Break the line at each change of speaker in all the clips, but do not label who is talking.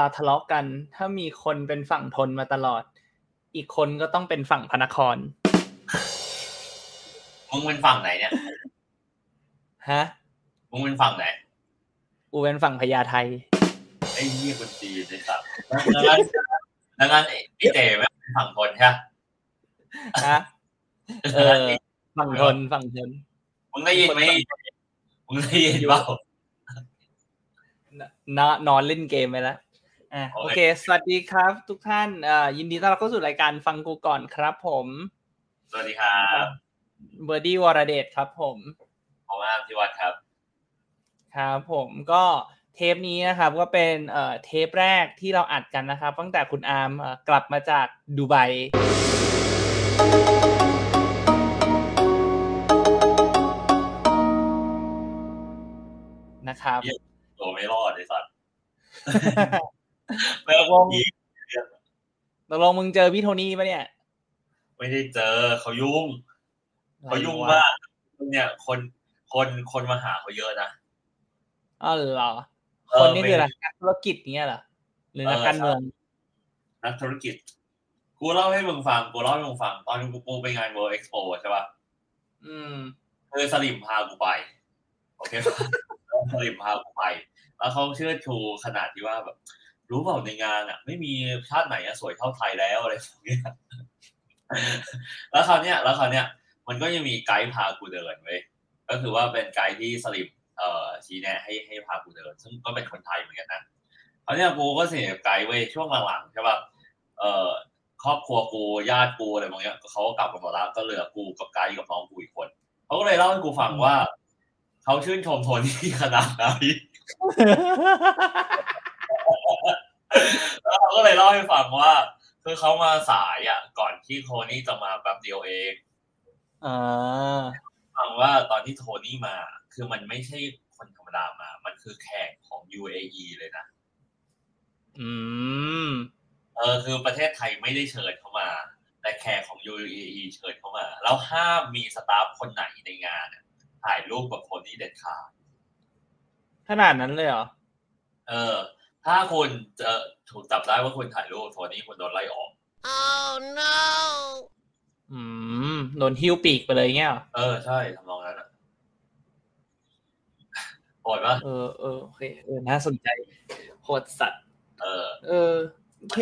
เวลาทะเลาะกัน ถ้ามีคนเป็นฝั่งทนมาตลอด อีกคนก็ต้องเป็นฝั่งพระนคร
มึงเป็นฝั่งไหนเนี่ย
ฮะ
มึงเป็นฝั่งไหน
กูเป็นฝั่งพญาไท
ไอ้เหี้ยคนจีนไอ้สัตว์ดังนั้นดังนั้นไอ้เต๋ไม่งเป็นฝั่งทนใช่ไหม
ฮะเออฝั่งทนฝั่งทน
มึงได้ยินไหมมึงได้ยินเปล่า
นนอนเล่นเกมไปแล้ว อะ
โอเค
โอเค สวัสดีครับ ทุกท่านอ่ายินดีต้อนรับเข้าสู่รายการฟังกูก่อนครับ ผม
สวัสดีครับ
เบอร์ดี้วรเดชครับ ผม
ผมอามที่วัดครับ
ครับผมก็เทปนี้นะครับก็เป็นเอ่อเทปแรกที่เราอัดกันนะครับ ตั้งแต่คุณอาร์มเอ่อกลับมาจากดูไบนะครับ
ตัวไม่รอดไอ้สัตว์ ไม่เอาอีก
ตกลงมึงเจอพี่โทนี่ปะเนี่ย
ไม่ได้เจอเขายุ่งเขายุ่งมากเนี่ย คนคนคนมาหาเขาเยอะนะ
อ๋อเหรอ
เออ
คนนี้คืออะไร
ไม่
นักธุรกิจเนี้ยเหรอหรือนัก
เออ
การเมือง
นักธุรกิจ กูเล่าให้มึงฟังกูเล่าให้มึงฟัง ตอนกูกูไปงาน World Expo ใช่ป่ะ
อืม
คือสลิมพากูไปโอเคปะสลิมพากูไป แล้วเขาเชื่อชูขนาดที่ว่าแบบ รู้เปล่าในงานอะ ไม่มีชาติไหนอะสวยเท่าไทยแล้วอะไรแบบเนี้ยแล้วคราวเนี้ยแล้วคราวเนี้ยมันก็ยังมีไกด์พากูเดินเว้ยก็คือว่าเป็นไกด์ที่สลิมเอ่อชี้แนะให้ให้พากูเดิน ซึ่งก็เป็นคนไทยเหมือนกันนะคราวเนี้ยกูก็สนิทกับไกด์เว้ยช่วงหลังๆใช่ป่ะเอ่อครอบครัวกูญาติกูอะไรบางอย่างเขาก็กลับกันหมดแล้วก็เหลือกูกับไกด์กับน้องกูอีกคนเขาก็เลยเล่าให้กูฟังว่าเขาชื่นชมโทนี่ขนาดไหน แล้วเขาก็เลยเล่าให้ฟังว่า คือเขามาสายอะ ก่อนที่โทนี่จะมาแบบเดียวเอง
อ่า
ฟังว่าตอนที่โทนี่มา คือมันไม่ใช่คนธรรมดามา มันคือแขกของ UAE เลยนะ
อืม
เออคือประเทศไทยไม่ได้เชิญเขามา แต่แขกของ UAE เชิญเขามา แล้วห้ามมีสตาฟคนไหนในงานอะถ่ายรูปกับโทนี่เด็ดขาด
ขนาดนั้นเลยเหรอ
เออ ถ้าคุณเจะถูกจับได้ว่าคุณถ่ายรูปโทนี่คุณโดนไล่ออก
อืมโดนหิ้วปีกไปเลยเงี้ยเหรอ
เออใช่ทำนองนั้นอะโหดปะ
เออเออโอเคเออน่าสนใจโหดสัตว์
เออ
เออโอเค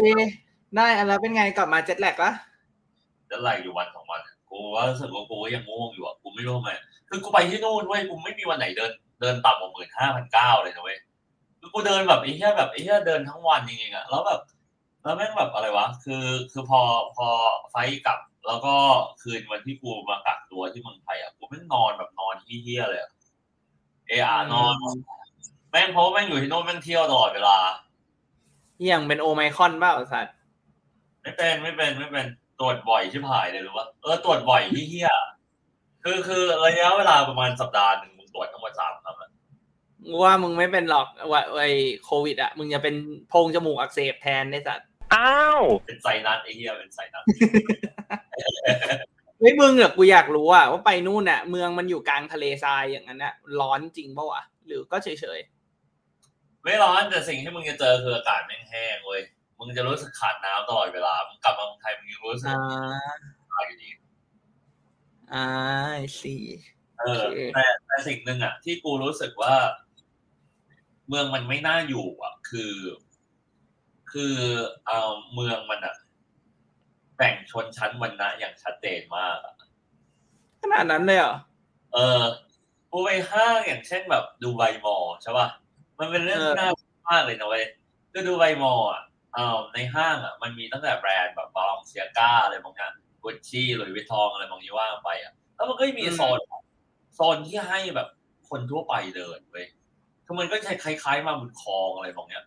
ได้อันแล้วเป็นไงกลับมาเจ็ตแลกละ
แล้วไล่อยู่วันสองวันอะกูว่ารู้สึกว่ากูก็ยังง่วงอยู่อะกูไม่รู้ทำไมคือกูไปที่นู่นเว้ยกูไม่มีวันไหนเดิน เดินต่ำกว่าหมื่นห้าพันเก้าเลยนะเว้ยคือ กูเดินแบบไอ้เหี้ยแบบไอ้เหี้ยเดินทั้งวันจริงๆอะแล้วแบบแล้วแม่งแบบอะไรวะ คือคือพอพอไฟล์กลับ แล้วก็คืนวันที่กูมากักตัวที่เมืองไทยอะกูแม่งนอนแบบนอนที่เหี้ยเลยอะเออานอน แม่งเพราะว่าแม่งอยู่ที่โน่นแม่งเที่ยวตลอดเวลา
เหี้ยงเป็นโอไมครอนเปล่าสัตว์
ไม่เป็นไม่เป็นไม่เป็นตรวจบ่อยชิบหายเลยรู้ปะเออตรวจบ่อยที่เฮียคือคือระยะเวลาประมาณสัปดาห์หนึ่งมึงตรวจทั้งหมดสามครั้งอะ
ว่ามึงไม่เป็นหรอกว่าไอโควิดอะ มึงจะเป็นโพรงจมูกอักเสบแทนได้สัตว์
อ้าว
เป็นไซนัสไอ้เฮียเป็นไซนัส
เฮ้ยมึงอะกูอยากรู้อะว่าไปนู่นอะเมืองมันอยู่กลางทะเลทรายอย่างนั้นอะร้อนจริงปะวะหรือก็เฉย
ไม่ร้อนแต่สิ่งที่มึงจะเจอคืออากาศแม่งแห้งเว้ยมึงจะรู้สึกขาดน้ำตลอดเวลามึงกลับมาเมืองไทยมึงยังรู้
ๆ
สึก
อ่า
ขาดอยู่ดี
อ่าสี่
เออ
โอเค
แต่แต่สิ่งหนึ่งอะ ที่กูรู้สึกว่า เมืองมันไม่น่าอยู่อะ คือ คือเอ่อเมืองมันอะแบ่งชนชั้นวรรณะอย่างชัดเจนมากอะ
ขนาดนั้นเลยเหรอ
เออกูไปห้างอย่างเช่นแบบดูไบมอลล์ใช่ป่ะมันเป็นเรื่อง
เออ
ที่น่ามากเลยนะเว้ยคือดูไบมอลล์อะเอ่อในห้างอะ มันมีตั้งแต่แบรนด์แบบบาลองเซียก้าอะไรบางอย่างกุชชี่หรือวิทองอะไรบางอย่างว่าไปอะแล้วมันก็มีโซนโซนที่ให้แบบคนทั่วไปเดินเว้ย คือมันก็จะคล้าย ๆ มาบุญคลองอะไรบางอย่าง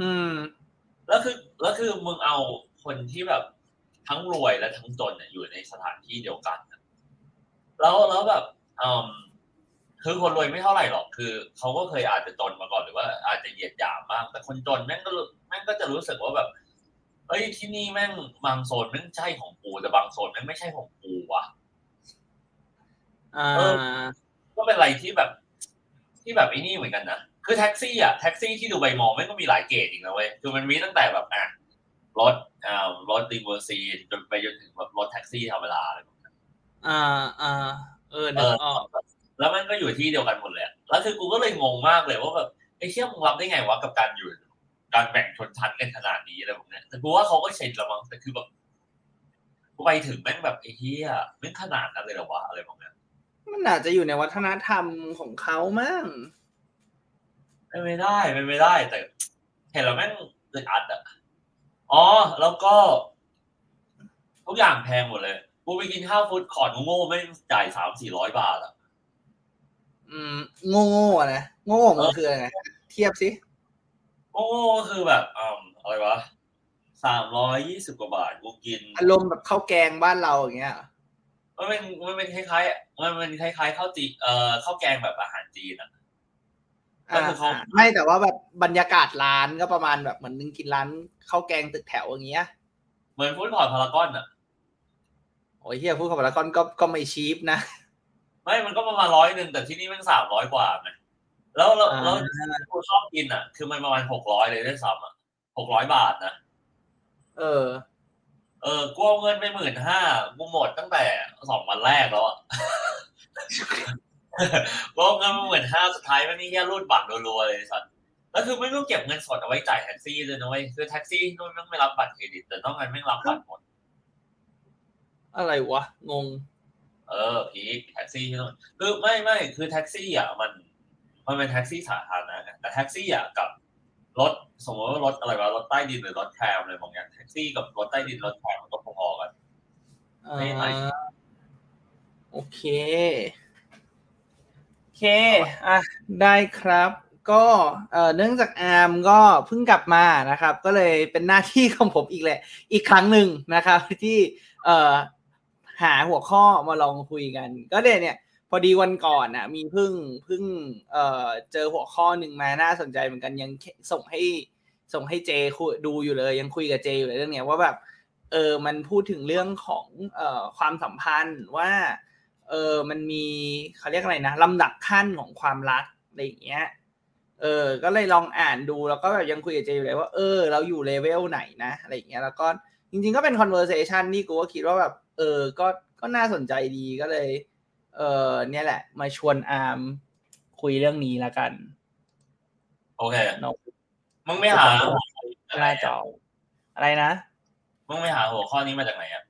อืม
แล้วคือ แล้วคือมึงเอาคนที่แบบทั้งรวยและทั้งจนเนี่ยอยู่ในสถานที่เดียวกันน่ะแล้วแล้วแบบอืมคือคนรวยไม่เท่าไหร่หรอกคือเขาก็เคยอาจจะจนมาก่อนหรือว่าอาจจะเหยียดหยามมาก แต่คนจนแม่งก็รู้แม่งก็จะรู้สึกว่าแบบเฮ้ยที่นี่แม่งบางโซนแม่งใช่ของกูแต่บางโซนแม่งไม่ใช่ของกูว่ะ
อ่า
เออก็เป็นอะไรที่แบบ ที่แบบไอ้นี่เหมือนกันนะคือคือแท็กซี่อะแท็กซี่ที่ดูใบมองไม่ก็มีหลายเกรดอีกนะเว้ยคือมันมีตั้งแต่แบบอะรถอ่ารถดิมเวอร์ซีนจนไปจนถึงแบบรถแท็กซี่ธรรมดาอะไรแบบนั้น
อ่าอ่าเออ
เอ
นึก
อ
อก
แล้วมันก็อยู่ที่เดียวกันหมดเลยอะแล้วคือกูก็เลยงงมากเลยว่าแบบไอ้เชี่ยมึงรับได้ไงวะกับการอยู่การแบ่งชนชั้นกันขนาดนี้อะไรแบบเนี้ยแต่กูว่าเขาก็ชินละมั้งแต่คือแบบกูไปถึงแม่งแบบไอ้เหี้ยแม่งขนาดนั้นเลยเหรอวะอะไรแบบเนี้ย
มันอาจจะอยู่ในวัฒนธรรมของเขามั้ง
ไม่ไม่ได้ไม่ไม่ได้ แต่เห็นแล้วแม่งอึดอัดอะอ๋อ แล้วก็ทุกอย่างแพงหมดเลยกูไปกินข้าวฟู้ดคอร์ทโง่ๆไม่งจ่ายสามสี่ร้อยบาทอะ
อืมโง่โง่ๆอะนะโง่มันคืออะไรเทียบสิ
โง่ๆก็คือแบบอ่าอะไรวะสามร้อยยี่สิบกว่าบาทกูกิน
อารมณ์แบบข้าวแกงบ้านเราอย่างเงี้ยเหรอ
มันเป็นมันเป็นคล้ายๆมันเป็นคล้ายๆข้าวจีเอ่อข้าวแกงแบบอาหารจีนอะก็
อ่า
คือเขา
ไม่แต่ว่าแบบบรรยากาศร้านก็ประมาณแบบเหมือนนึงกินร้านข้าวแกงตึกแถวอย่างเงี้ย
เหมือนฟู้ดคอร์ทพารากอนอะ
โอ้ยเฮียพูดกับละครก็ก็ไม่ชีพนะ
ไม่มันก็ประมาณร้อยหนึ่งแต่ที่นี่แมันสามร้อยกว่าไงแล้วแล้วแล้ว
อ่า
ที่กูชอบกินอะ คือมันประมาณหกร้อยเลยด้วยซ้ำอะหกร้อยบาทนะ
เออ
เออกูเอาเงินไปหมื่นห้ากูหมดตั้งแต่สองวันแรกแล้วอะกูเอาเงินไปหมื่นห้าสุดท้ายมันนี่แค่รูดบัตรรัวๆเลยสัตว์แล้วคือไม่ต้องเก็บเงินสดเอาไว้จ่ายแท็กซี่เลยนะเว้ยคือแท็กซี่นู่นไม่รับบัตรเครดิต แต่ต้องการไม่รับบัตรหมด
อะไรวะ งง
เออพีคแท็กซี่ที่นู่นคือไม่ไม่คือแท็กซี่อะมัน มันเป็นแท็กซี่สาธารณะไงแต่แท็กซี่อะกับ รถสมมติว่ารถอะไรวะรถใต้ดินหรือรถแทรมอะไรบางอย่างแท็กซี่กับรถใต้ดินรถแทรมมันก็พอๆกันไม่ไหน
อ่าโอเค โอเคอะได้ครับ ก็เอ่อเนื่องจากอาร์มก็เพิ่งกลับมานะครับ ก็เลยเป็นหน้าที่ของผมอีกแหละ อีกครั้งหนึ่งนะครับ ที่เอ่อหาหัวข้อมาลองคุยกัน ก็เดี๋ยวเนี่ย พอดีวันก่อนน่ะ มีพิ่งพิ่งเอ่อเจอหัวข้อหนึ่งมาน่าสนใจเหมือนกันยังส่งให้ส่งให้เจคุยดูอยู่เลย ยังคุยกับเจอยู่เลยเรื่องเนี้ยว่าแบบเออมันพูดถึงเรื่องของเอ่อความสัมพันธ์ว่าเออมันมีเขาเรียกอะไรนะลำดับขั้นของความรักอะไรอย่างเงี้ยเออ ก็เลยลองอ่านดูแล้วก็แบบยังคุยกับเจอยู่เลยว่าเออ เราอยู่เลเวลไหนนะอะไรอย่างเงี้ยแล้วก็จริงๆก็เป็น conversation ที่กูก็คิดว่าแบบเออก็ก็น่าสนใจดีก็เลย เออเนี่ยแหละ มาชวนอาร์มคุยเรื่องนี้ละกัน
โอเค
เนาะ
มึงไม่หา
หน้าจออะไรนะ
มึงไม่หาหัวข้อนี้มาจากไหนอะ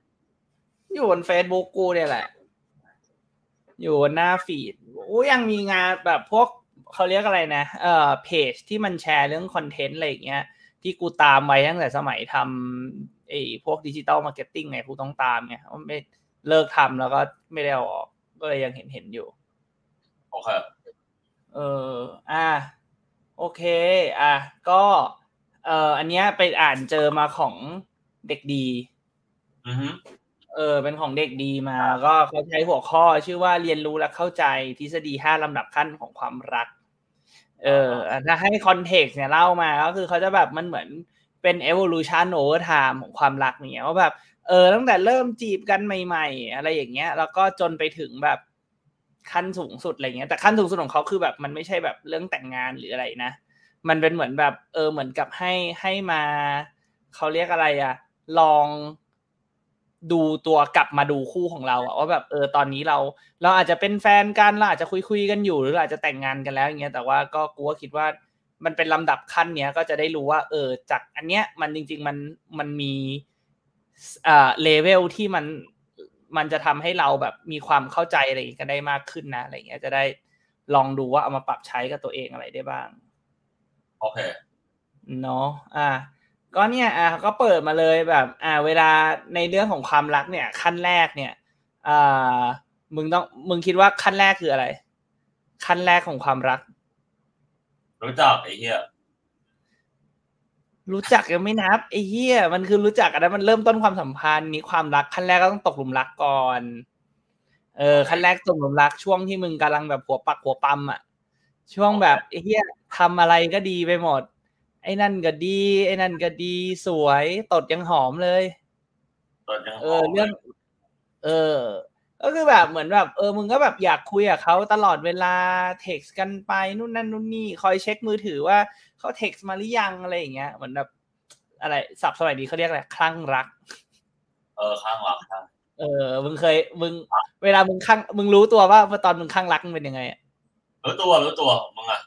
อยู่บน Facebook กูเนี่ยแหละ อยู่บนหน้าฟีดอู้ยังมีงานแบบพวกเขาเรียกอะไรนะ เอ่อเพจที่มันแชร์เรื่องคอนเทนต์อะไรอย่างเงี้ย ที่กูตามไว้ตั้งแต่สมัยทำไอ้พวก digital marketing ไงกูต้องตามไงว่าไม่เลิกทำแล้วก็ไม่ได้เอาออก ก็เลยยังเห็นเห็นอยู่
โอเค
เอออะโอเค อะก็เอ่ออันเนี้ยไปอ่านเจอมาของเด็กดี
อือฮึ
เออ เป็นของเด็กดีมา ก็เขาใช้หัวข้อชื่อว่าเรียนรู้และเข้าใจทฤษฎีห้าลำดับขั้นของความรัก เอออะถ้าให้ context เนี่ยเล่ามา ก็คือเขาจะแบบมันเหมือนเป็น evolution over time ของความรักเนี่ยว่าแบบ เออตั้งแต่เริ่มจีบกันใหม่ๆ อะไรอย่างเงี้ย แล้วก็จนไปถึงแบบขั้นสูงสุดอะไรเงี้ย แต่ขั้นสูงสุดของเขาคือแบบมันไม่ใช่แบบเรื่องแต่งงานหรืออะไรนะ มันเป็นเหมือนแบบ เออเหมือนกับให้ให้มาเขาเรียกอะไรอะลองดูตัวกลับมาดูคู่ของเราอะว่าแบบเออตอนนี้เรา เราอาจจะเป็นแฟนกันเราอาจจะคุยคุยๆกันอยู่ หรืออาจจะแต่งงานกันแล้วอย่างเงี้ยแต่ว่าก็กูก็คิดว่ามันเป็นลำดับขั้นเนี้ยก็จะได้รู้ว่า เออ จากอันเนี้ยมันจริง ๆ มันมันมี อ่าเลเวลที่มันมันจะทำให้เราแบบมีความเข้าใจอะไรกันได้มากขึ้นนะอะไรเงี้ยจะได้ลองดูว่าเอามาปรับใช้กับตัวเองอะไรได้บ้าง
โอเค
เนาะอะก็เนี่ยอะก็เปิดมาเลยแบบ อ่า เวลาในเรื่องของความรักเนี่ย ขั้นแรกเนี่ยอ่ามึงต้องมึงคิดว่าขั้นแรกคืออะไร ขั้นแรกของความรัก
รู้จักไอ้เหี้ย
รู้จักยังไม่นับไอ้เหี้ยมันคือรู้จักอันนั้นมันเริ่มต้นความสัมพันธ์นี้ความรักขั้นแรกก็ต้องตกหลุมรักก่อน เออขั้นแรกตกหลุมรักช่วงที่มึงกำลังแบบหัวปักหัวปั๊มอะช่วงแบบไอ้เหี้ยทำอะไรก็ดีไปหมด ไอ้นั่นก็ดี ไอ้นั่นก็ดีสวยตดยังหอมเลย
ตอนยังห
เอ
อ
อ
ม
เรื่อง เออ ก็คือแบบเหมือนแบบเออมึงก็แบบอยากคุยกับเขาตลอดเวลาเท็กซ์กันไปนู่นนั่นนู่นนี่คอยเช็คมือถือว่าเขาเท็กซ์มาหรือยังอะไรอย่างเงี้ยเหมือนแบบอะไรสับสมัยนี้เขาเรียกอะไรคลั่งรัก
เออข้างหลังข้าง
เออ มึงเคย มึง เวลามึงข้างมึงรู้ตัวว่าตอนมึงข้างรักมึงเป็นยังไงอะ
รู้ตัวรู้ตัวมึงอะ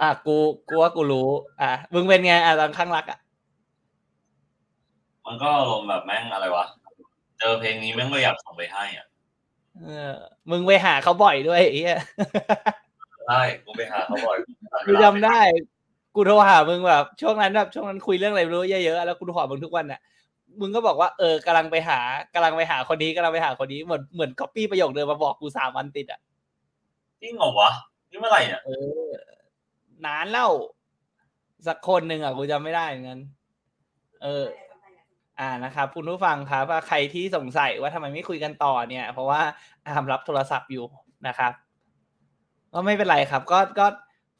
อะกูกูว่ากูรู้ อะมึงเป็นไงอะตอนข้างรักอะ
มันก็อารมณ์แบบแม่งอะไรวะ เจอเพลงนี้แม่งก็อยากส่งไปให้อะ
เออ มึงไปหาเขาบ่อยด้วยไอ้เหี้ย
ใช่กูไปหาเขาบ่อย
กูจำได้ กูโทรหามึงแบบช่วงนั้นแบบช่วงนั้นคุยเรื่องอะไรไม่รู้เยอะๆแล้วกูโทรหามึงทุกวันอะมึงก็บอกว่าเออกำลังไปหากำลังไปหาคนนี้กำลังไปหาคนนี้เหมือนเหมือนก๊อปปี้ประโยคเดิมมาบอกกูสามวันติดอะ
จริงเหรอวะนี่เมื่อไหร่เนี่ย
เออนานแล้วสักคนหนึ่งอะกูจำไม่ได้เหมือนกันเออ อ่านะครับคุณผู้ฟังครับว่าใครที่สงสัยว่าทำไมไม่คุยกันต่อเนี่ย เพราะว่าอามรับโทรศัพท์อยู่นะครับก็ไม่เป็นไรครับ ก็ก็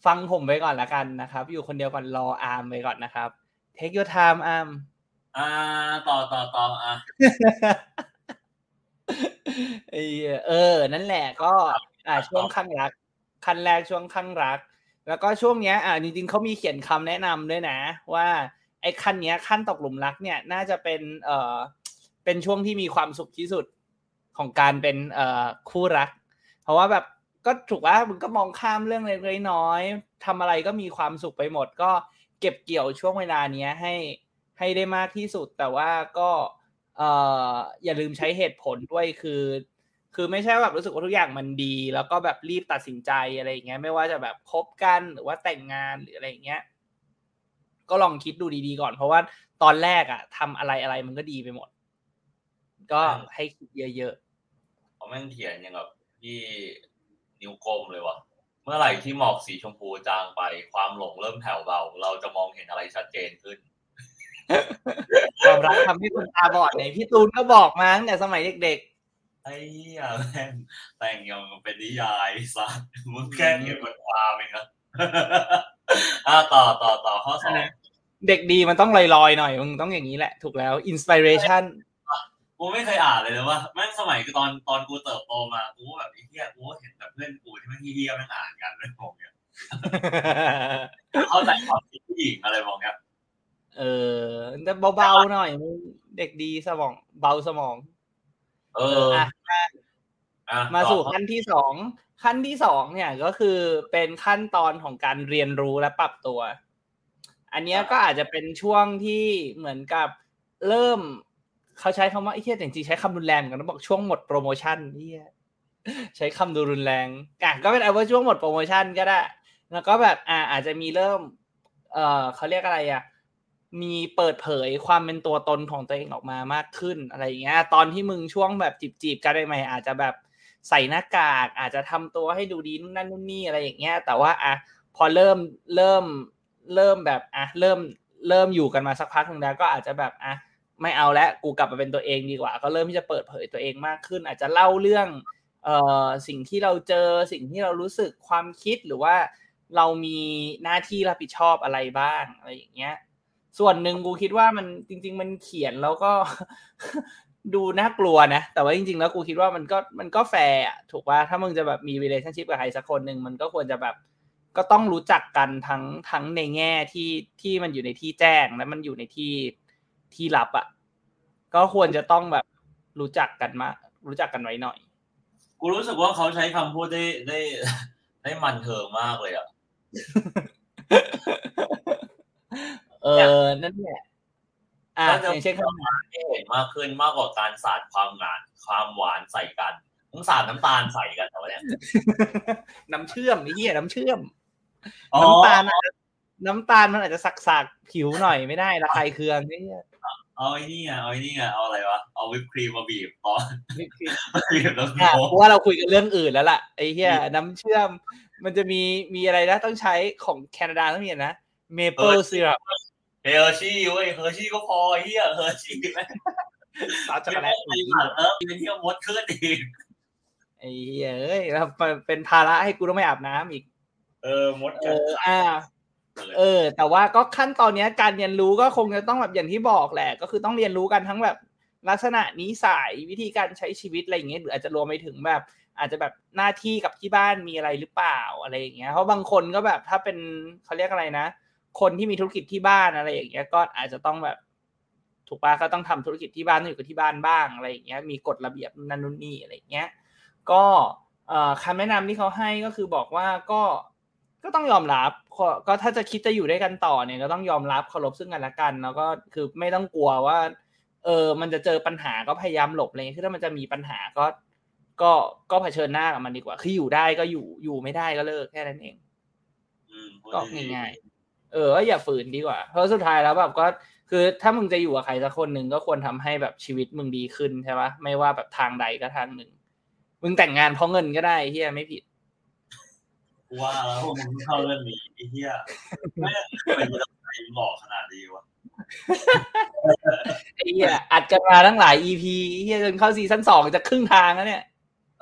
ฟังผมไปก่อนละกันนะครับ อยู่คนเดียวก่อนรออาร์มไปก่อนนะครับ take your time อาร์ม
อ่าต่อต่อต่ออะ
ไอ้เหี้ยเออ นั่นแหละก็ อ่าช่วงข้างรักขั้นแรกช่วงข้างรัก แล้วก็ช่วงเนี้ย อ่าจริงๆเขามีเขียนคำแนะนำด้วยนะ ว่าไอ้ขั้นเนี้ยขั้นตกหลุมรักเนี่ยน่าจะเป็นเอ่อเป็นช่วงที่มีความสุขที่สุดของการเป็นเอ่อคู่รัก เพราะว่าแบบก็ถูกว่ามึงก็มองข้ามเรื่องเล็กน้อยทำอะไรก็มีความสุขไปหมด ก็เก็บเกี่ยวช่วงเวลาเนี้ยให้ให้ได้มากที่สุด แต่ว่าก็เอ่ออย่าลืมใช้เหตุผลด้วยคือ คือไม่ใช่ว่าแบบรู้สึกว่าทุกอย่างมันดี แล้วก็แบบรีบตัดสินใจอะไรอย่างเงี้ยไม่ว่าจะแบบคบกันหรือว่าแต่งงานหรืออะไรอย่างเงี้ย ก็ลองคิดดูดีๆก่อน เพราะว่าตอนแรกอะทำอะไรอะไรมันก็ดีไปหมด ก็ให้คิดเยอะ
เขาแม่งเขียนอย่างแบบที่นิ้วกลมเลยวะเมื่อไหร่ที่หมอกสีชมพูจางไป ความหลงเริ่มแผ่วเบา เราจะมองเห็นอะไรชัดเจนขึ้น
ๆความรักทำให้คนตาบอดเนี่ยพี่ตูนก็บอกมาตั้งแต่สมัยเด็ก
ไอ้เหี้ยแม่งแต่งยังเป็นนิยายสัตว์มึงแค่เขียนบทความเองนะ อะต่อต่อต่อข้อสอง
ๆเด็กดีมันต้องลอยๆหน่อยมึงต้องอย่างนี้แหละ ถูกแล้วอินสปิเรชัน
กูไม่เคยอ่านเลยนะว่าแม่งสมัยตอนตอนกูเติบโตมากูก็แบบไอ้เหี้ยกูก็เห็นแบบเพื่อนกูที่แม่งเหี้ยๆแม่งอ่านกันเลยผมเนี่ยเข้าใจความคิดผู้หญิงอะไรมองเนี้ย
เออแต่เบาๆหน่อยมึงเด็กดีสมอง เบาสมอง
เอ
เอ
อ
ออะ
อะ
มาสู่
ต่อ
ขั้นที่สอง ขั้นที่สองเนี่ยก็คือเป็นขั้นตอนของการเรียนรู้และปรับตัว อันนี้ก็อาจจะเป็นช่วงที่เหมือนกับเริ่มเขาใช้คำว่าไอ้เหี้ยแต่จริงๆใช้คำรุนแรงเหมือนกันบอกช่วงหมดโปรโมชั่นเหี้ยใช้คำดูรุนแรงอะก็เป็นเอาว่าช่วงหมดโปรโมชั่นก็ได้ แล้วก็แบบอ่าอาจจะมีเริ่ม เอ่อเขาเรียกอะไรอะมีเปิดเผยความเป็นตัวตนของตัวเองออกมามากขึ้นอะไรอย่างเงี้ย ตอนที่มึงช่วงแบบจีบจีบๆกันใหม่ๆอาจจะแบบ ใส่หน้ากาก อาจจะทำตัวให้ดูดีนู่นนั่นนู่นนี่อะไรอย่างเงี้ย แต่ว่าอะพอเริ่มเริ่มเริ่มแบบอะเริ่มเริ่มอยู่กันมาสักพักหนึ่งแล้วก็อาจจะแบบอะไม่เอาแล้วกูกลับมาเป็นตัวเองดีกว่า ก็เริ่มที่จะเปิดเผยตัวเองมากขึ้น อาจจะเล่าเรื่องเอ่อสิ่งที่เราเจอสิ่งที่เรารู้สึกความคิดหรือว่าเรามีหน้าที่รับผิดชอบอะไรบ้างอะไรอย่างเงี้ย ส่วนหนึ่งกูคิดว่ามันจริง ๆ มันเขียนแล้วก็ ดูน่ากลัวนะ แต่ว่าจริงๆ แล้วกูคิดว่ามันก็มันก็แฟร์อะถูกว่าถ้ามึงจะแบบมี relationship กับใครสักคนหนึ่งมันก็ควรจะแบบก็ต้องรู้จักกันทั้งทั้งในแง่ที่ที่มันอยู่ในที่แจ้งและมันอยู่ในที่ที่ลับอะก็ควรจะต้องแบบรู้จักกันมา รู้จักกันไว้หน่อย
กูรู้สึกว่าเขาใช้คำพูดได้ได้ได้มันเทิงมากเลยอะ
เออนั่นแหละ อะ
ก็จะ
อย่างเช่นคำ
ให้เห็นมากขึ้นมากกว่าการสาดความหวานความหวานใส่กันมึงสาดน้ำตาลใส่กันเหรอเนี่ย
น้ำเชื่อมไอ้เหี้ยน้ำเชื่อม
อ๋อ
น้ำตาลอาจจะน้ำตาลมันอาจจะสักๆผิวหน่อยไม่ได้ระคายเคืองนี่
เอาไอ้นี่ไงเอาไอ้นี่ไงเอาอะไรวะเอาวิปครีมมาบีบตอน
นี่คือ
บีบแล้ว
อะ
โเพ
ราะว่าเราคุยกันเรื่องอื่นแล้วล่ะไอ้เหี้ยน้ำเชื่อม มันจะมีมีอะไรนะต้องใช้ของแคนาดาต้องมีนะเมเปิลซีรัป
เฮอร์ชี่เว้ยเฮอร์ชี่ก็พอเฮียเฮอร์ชี่แม่ง
ซอสช็อกโกแลต
ไอ้สัตว์เออเป็นเที่ยวมดขึ้นอีก
ไอ้เหี้ยเอ้ยแล้วเป็นภาระให้กูต้องไม่อาบน้ำอีก
เออมด
เอออ่า เออ แต่ว่าก็ขั้นตอนเนี้ยการเรียนรู้ก็คงจะต้องแบบอย่างที่บอกแหละ ก็คือต้องเรียนรู้กันทั้งแบบลักษณะนิสัยวิธีการใช้ชีวิตอะไรอย่างเงี้ยหรืออาจจะรวมไปถึงแบบ อาจจะแบบหน้าที่กับที่บ้านมีอะไรหรือเปล่าอะไรอย่างเงี้ยเพราะบางคนก็แบบถ้าเป็นเขาเรียกอะไรนะ คนที่มีธุรกิจที่บ้านอะไรอย่างเงี้ยก็อาจจะต้องแบบถูกปะก็ต้องทำธุรกิจที่บ้านต้องอยู่กับที่บ้านบ้างอะไรอย่างเงี้ยมีกฎระเบียบนั่นนู่นนี่อะไรอย่างเงี้ยก็คำแนะนำที่เขาให้ก็คือบอกว่าก็ก็ต้องยอมรับก็ถ้าจะคิดจะอยู่ด้วยกันต่อเนี่ยก็ต้องยอมรับเคารพซึ่งกันและกัน แล้วก็คือไม่ต้องกลัวว่าเออมันจะเจอปัญหาก็พยายามหลบอะไรคือถ้ามันจะมีปัญหาก็ ก็ก็เผชิญหน้ากับมันดีกว่าคืออยู่ได้ก็อยู่อยู่ไม่ได้ก็เลิกแค่นั้นเองก็ง่ายๆ เอออย่าฝืนดีกว่า เพราะสุดท้ายแล้วแบบก็คือถ้ามึงจะอยู่กับใครสักคนหนึ่งก็ควรทำให้แบบชีวิตมึงดีขึ้นใช่ปะไม่ว่าแบบทางใดก็ทางหนึ่ง มึงแต่งงานเพราะเงินก็ได้เฮียไม่ผิด
ว่าแล้วมึงเข้าเรื่องนี้ไอ้เฮียแม่เป็นยังไงหลอกขนาดนี้วะ
ไอ้เฮียอัดกันมาตั้งหลาย EP เฮียจนเข้าซีซั่นสองจะครึ่งทางแล้วเนี่ย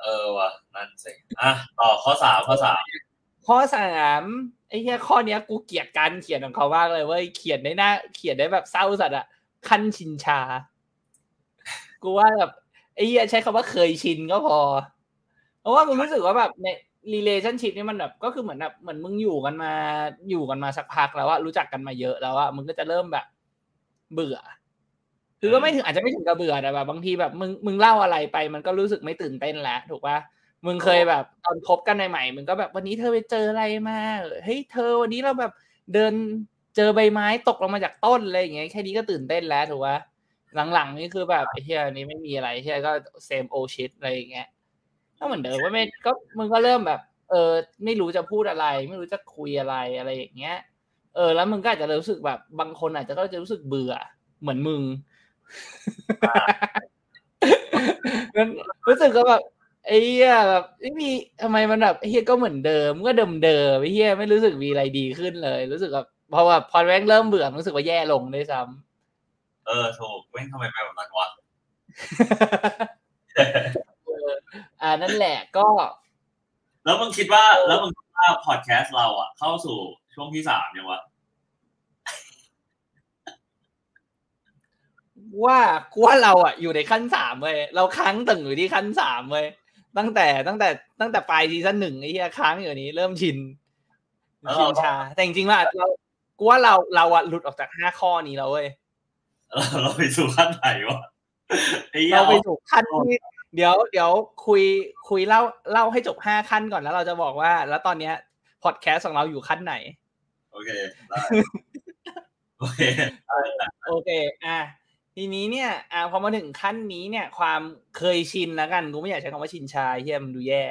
เออว่ะนั่นสิอะต่อข้อสามข้อสาม
ข้อสาม ไอ้เฮียข้อเนี้ยกูเกลียดการเขียนของเขามากเลยเว้ยเขียนได้หน้าเขียนได้แบบเศร้าสัตว์อะคันชินชา กูว่าแบบไอ้เฮียใช้คำว่าเคยชินก็พอ เพราะว่ามึงรู้สึกว่าแบบใน relationship นี่มันแบบก็คือเหมือนแบบเหมือนมึงอยู่กันมาอยู่กันมาสักพักแล้วว่ารู้จักกันมาเยอะแล้วว่ามึงก็จะเริ่มแบบ เบื่อ คือก็ไม่ถึงอาจจะไม่ถึงกับเบื่อแต่แบบบางทีแบบมึงมึงเล่าอะไรไป มันก็รู้สึกไม่ตื่นเต้นแล้วถูกปะ มึงเคยแบบตอนคบกันใหม่ๆมึงก็แบบวันนี้เธอไปเจออะไรมาเฮ้ยเธอวันนี้เราแบบเดินเจอใบไม้ตกลงมาจากต้นอะไรอย่างเงี้ยแค่นี้ก็ตื่นเต้นแล้วถูกปะหลังๆนี่คือแบบไอ้เฮียนี้ไม่มีอะไรเฮียก็เซมโอชิตอะไรอย่างเงี้ยก็เหมือนเดิมว่าไม่ก็มึงก็เริ่มแบบ เออ ไม่รู้จะพูดอะไร ไม่รู้จะคุยอะไรอะไรอย่างเงี้ย เออ แล้วมึงก็อาจจะรู้สึกแบบ บางคนอาจจะก็จะรู้สึกเบื่อ เหมือนมึงรู้สึกก็แบบ ไอ้เหี้ยแบบไม่มีทำไมมันแบบไอ้เหี้ยก็เหมือนเดิมก็เดิมเดิมไอ้เหี้ยไม่รู้สึกมีอะไรดีขึ้นเลย รู้สึกแบบพอแบบพอแม่งเริ่มเบื่อรู้สึกว่าแย่ลงด้วยซ้ำ
เออถูกแม่งทำไมเป็นแบบนั้นวะ
อ่านั่นแหละก็
แล้วมึงคิดว่า แล้วมึงคิดว่าพอดแคสต์เราอะ เข้าสู่ช่วงที่สามยังวะ
ว่ากูว่าเราอะอยู่ในขั้นสามเว้ยเราค้างตึงอยู่ที่ขั้นสามเว้ย ตั้งแต่ตั้งแต่ตั้งแต่ปลายซีซั่นหนึ่งไอ้เหี้ยค้างอยู่นี้ เริ่มชินชินชา แต่จริงๆว่าเรากูว่าเราเราอะหลุดออกจากห้าข้อนี้แล้วเว้ย
เราไปสู่ขั้นไหนวะ
เราไปสู่ขั้นที่เดี๋ยวเดี๋ยวคุยคุยเล่าเล่าให้จบห้าขั้นก่อนแล้วเราจะบอกว่า แล้วตอนเนี้ยพอดแคสต์ของเราอยู่ขั้นไหน
โอเคโอเค
โอเค อะ ทีนี้เนี่ยอ่าพอมาถึงขั้นนี้เนี่ย ความเคยชินแล้วกันกูไม่อยากใช้คำว่าชินชายเฮียมันดูแย่